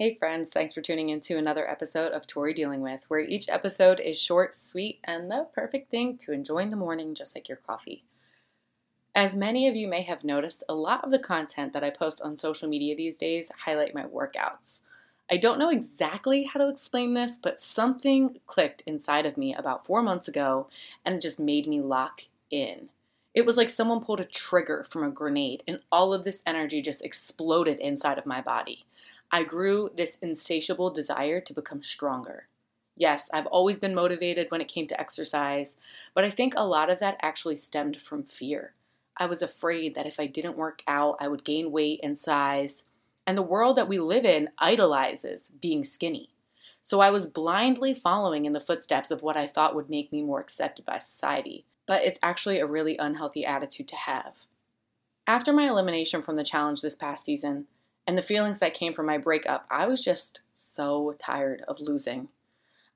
Hey, friends, thanks for tuning in to another episode of Tori Dealing With, where each episode is short, sweet, and the perfect thing to enjoy in the morning, just like your coffee. As many of you may have noticed, a lot of the content that I post on social media these days highlight my workouts. I don't know exactly how to explain this, but something clicked inside of me about four months ago and it just made me lock in. It was like someone pulled a trigger from a grenade and all of this energy just exploded inside of my body. I grew this insatiable desire to become stronger. Yes, I've always been motivated when it came to exercise, but I think a lot of that actually stemmed from fear. I was afraid that if I didn't work out, I would gain weight and size. And the world that we live in idolizes being skinny. So I was blindly following in the footsteps of what I thought would make me more accepted by society. But it's actually a really unhealthy attitude to have. After my elimination from the challenge this past season, and the feelings that came from my breakup, I was just so tired of losing.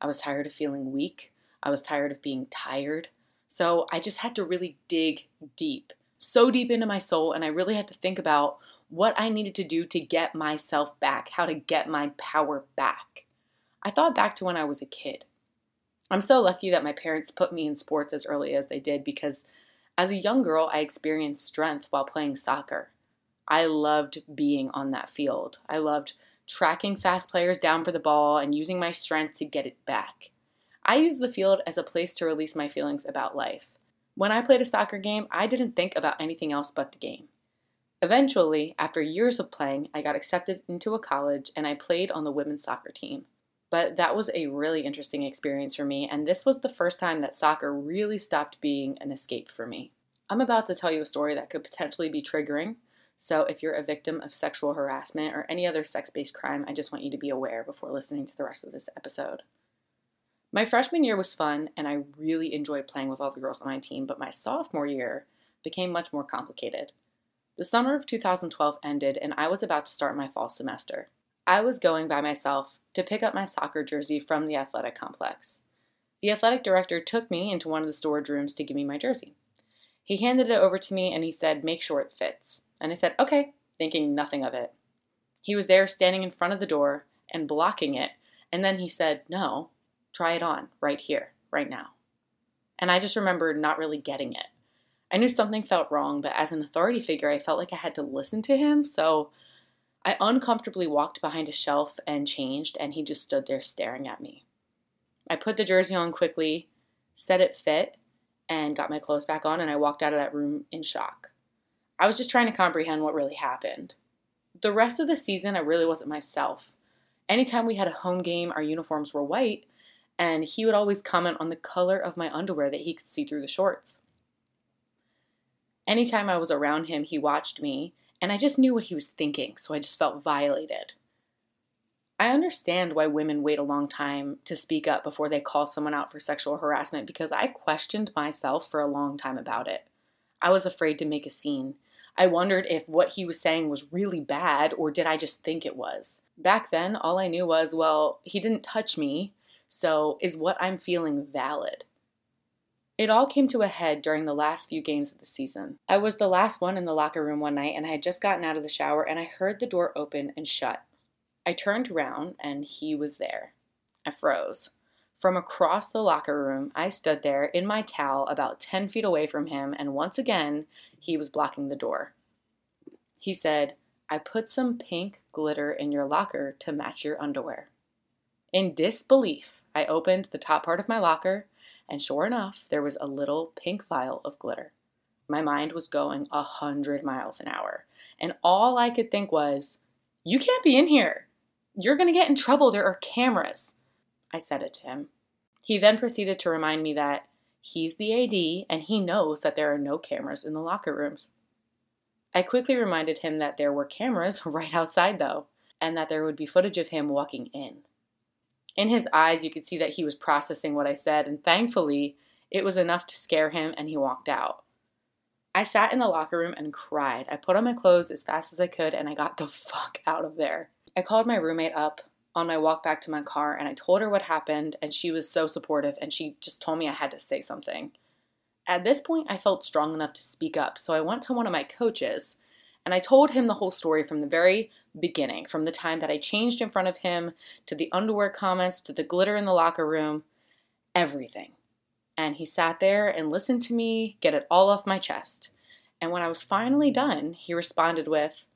I was tired of feeling weak. I was tired of being tired. So I just had to really dig deep, so deep into my soul, and I really had to think about what I needed to do to get myself back, how to get my power back. I thought back to when I was a kid. I'm so lucky that my parents put me in sports as early as they did because as a young girl, I experienced strength while playing soccer. I loved being on that field. I loved tracking fast players down for the ball and using my strength to get it back. I used the field as a place to release my feelings about life. When I played a soccer game, I didn't think about anything else but the game. Eventually, after years of playing, I got accepted into a college and I played on the women's soccer team. But that was a really interesting experience for me, and this was the first time that soccer really stopped being an escape for me. I'm about to tell you a story that could potentially be triggering, so, if you're a victim of sexual harassment or any other sex based crime, I just want you to be aware before listening to the rest of this episode. My freshman year was fun, and I really enjoyed playing with all the girls on my team, but my sophomore year became much more complicated. The summer of 2012 ended, and I was about to start my fall semester. I was going by myself to pick up my soccer jersey from the athletic complex. The athletic director took me into one of the storage rooms to give me my jersey. He handed it over to me and he said, Make sure it fits. And I said, Okay, thinking nothing of it. He was there standing in front of the door and blocking it. And then he said, No, try it on right here, right now. And I just remember not really getting it. I knew something felt wrong, but as an authority figure, I felt like I had to listen to him. So I uncomfortably walked behind a shelf and changed, and he just stood there staring at me. I put the jersey on quickly, said it fit, and got my clothes back on, and I walked out of that room in shock. I was just trying to comprehend what really happened. The rest of the season, I really wasn't myself. Anytime we had a home game, our uniforms were white, and he would always comment on the color of my underwear that he could see through the shorts. Anytime I was around him, he watched me, and I just knew what he was thinking, so I just felt violated. I understand why women wait a long time to speak up before they call someone out for sexual harassment because I questioned myself for a long time about it. I was afraid to make a scene. I wondered if what he was saying was really bad or did I just think it was. Back then, all I knew was, well, he didn't touch me, so is what I'm feeling valid? It all came to a head during the last few games of the season. I was the last one in the locker room one night and I had just gotten out of the shower and I heard the door open and shut. I turned around and he was there. I froze. From across the locker room, I stood there in my towel about 10 feet away from him, and once again, he was blocking the door. He said, I put some pink glitter in your locker to match your underwear. In disbelief, I opened the top part of my locker, and sure enough, there was a little pink vial of glitter. My mind was going a hundred miles an hour, and all I could think was, You can't be in here. You're going to get in trouble. There are cameras. I said it to him. He then proceeded to remind me that he's the AD and he knows that there are no cameras in the locker rooms. I quickly reminded him that there were cameras right outside, though, and that there would be footage of him walking in. In his eyes, you could see that he was processing what I said, and thankfully, it was enough to scare him and he walked out. I sat in the locker room and cried. I put on my clothes as fast as I could and I got the fuck out of there. I called my roommate up on my walk back to my car and I told her what happened, and she was so supportive and she just told me I had to say something. At this point, I felt strong enough to speak up, so I went to one of my coaches And I told him the whole story from the very beginning, from the time that I changed in front of him to the underwear comments to the glitter in the locker room, everything. And he sat there and listened to me get it all off my chest. And when I was finally done, he responded with,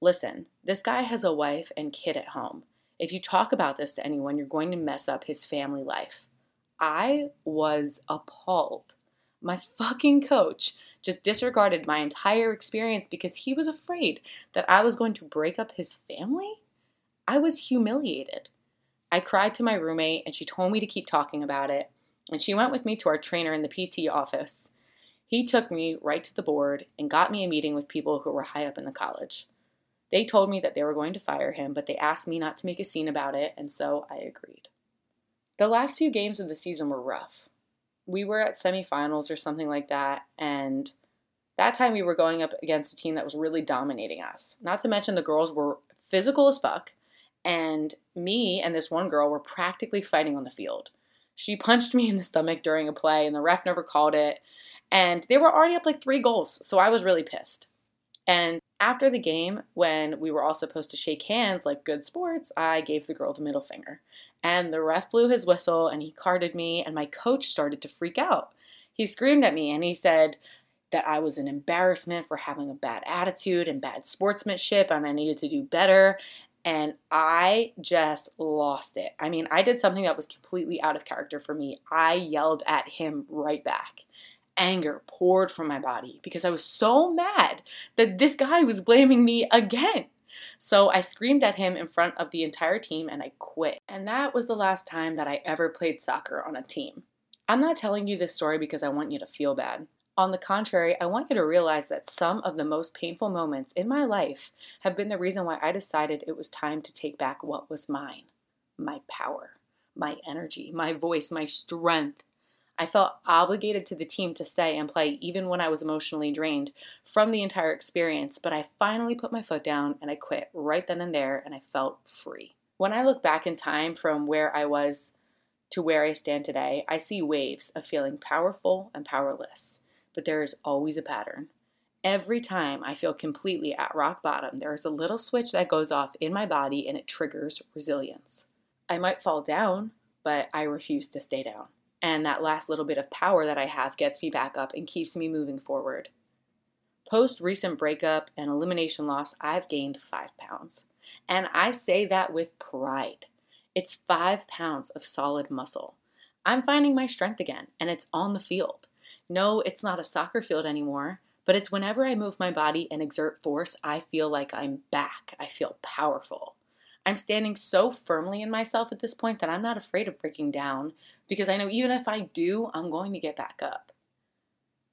Listen, this guy has a wife and kid at home. If you talk about this to anyone, you're going to mess up his family life. I was appalled. My fucking coach just disregarded my entire experience because he was afraid that I was going to break up his family? I was humiliated. I cried to my roommate and she told me to keep talking about it. And she went with me to our trainer in the PT office. He took me right to the board and got me a meeting with people who were high up in the college. They told me that they were going to fire him, but they asked me not to make a scene about it, and so I agreed. The last few games of the season were rough. We were at semifinals or something like that, and that time we were going up against a team that was really dominating us. Not to mention the girls were physical as fuck, and me and this one girl were practically fighting on the field. She punched me in the stomach during a play, and the ref never called it. And they were already up like three goals, so I was really pissed. And after the game, when we were all supposed to shake hands like good sports, I gave the girl the middle finger. And the ref blew his whistle and he carded me, and my coach started to freak out. He screamed at me and he said that I was an embarrassment for having a bad attitude and bad sportsmanship, and I needed to do better. And I just lost it. I mean, I did something that was completely out of character for me. I yelled at him right back anger poured from my body because I was so mad that this guy was blaming me again. So I screamed at him in front of the entire team and I quit. And that was the last time that I ever played soccer on a team. I'm not telling you this story because I want you to feel bad. On the contrary, I want you to realize that some of the most painful moments in my life have been the reason why I decided it was time to take back what was mine my power, my energy, my voice, my strength, I felt obligated to the team to stay and play even when I was emotionally drained from the entire experience, but I finally put my foot down and I quit right then and there and I felt free. When I look back in time from where I was to where I stand today, I see waves of feeling powerful and powerless, but there is always a pattern. Every time I feel completely at rock bottom, there is a little switch that goes off in my body and it triggers resilience. I might fall down, but I refuse to stay down. And that last little bit of power that I have gets me back up and keeps me moving forward. Post recent breakup and elimination loss, I've gained five pounds. And I say that with pride. It's five pounds of solid muscle. I'm finding my strength again, and it's on the field. No, it's not a soccer field anymore, but it's whenever I move my body and exert force, I feel like I'm back. I feel powerful. I'm standing so firmly in myself at this point that I'm not afraid of breaking down because I know even if I do, I'm going to get back up.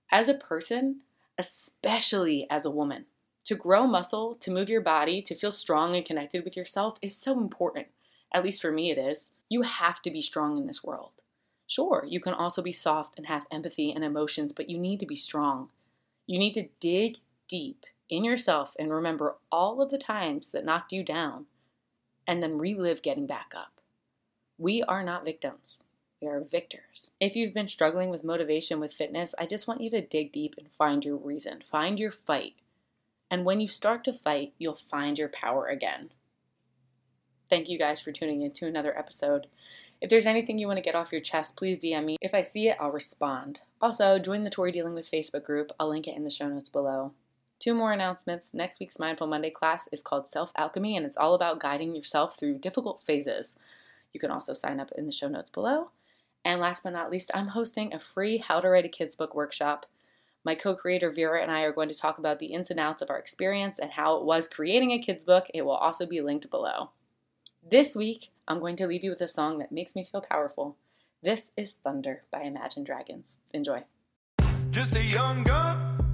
As a person, especially as a woman, to grow muscle, to move your body, to feel strong and connected with yourself is so important. At least for me, it is. You have to be strong in this world. Sure, you can also be soft and have empathy and emotions, but you need to be strong. You need to dig deep in yourself and remember all of the times that knocked you down and then relive getting back up. We are not victims. We are victors. If you've been struggling with motivation with fitness, I just want you to dig deep and find your reason, find your fight. And when you start to fight, you'll find your power again. Thank you guys for tuning in to another episode. If there's anything you want to get off your chest, please DM me. If I see it, I'll respond. Also, join the Tori Dealing with Facebook group. I'll link it in the show notes below. Two more announcements. Next week's Mindful Monday class is called Self Alchemy, and it's all about guiding yourself through difficult phases. You can also sign up in the show notes below. And last but not least, I'm hosting a free How to Write a Kids Book workshop. My co creator Vera and I are going to talk about the ins and outs of our experience and how it was creating a kids' book. It will also be linked below. This week, I'm going to leave you with a song that makes me feel powerful. This is Thunder by Imagine Dragons. Enjoy. Just a young gun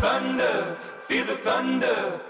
Thunder, feel the thunder.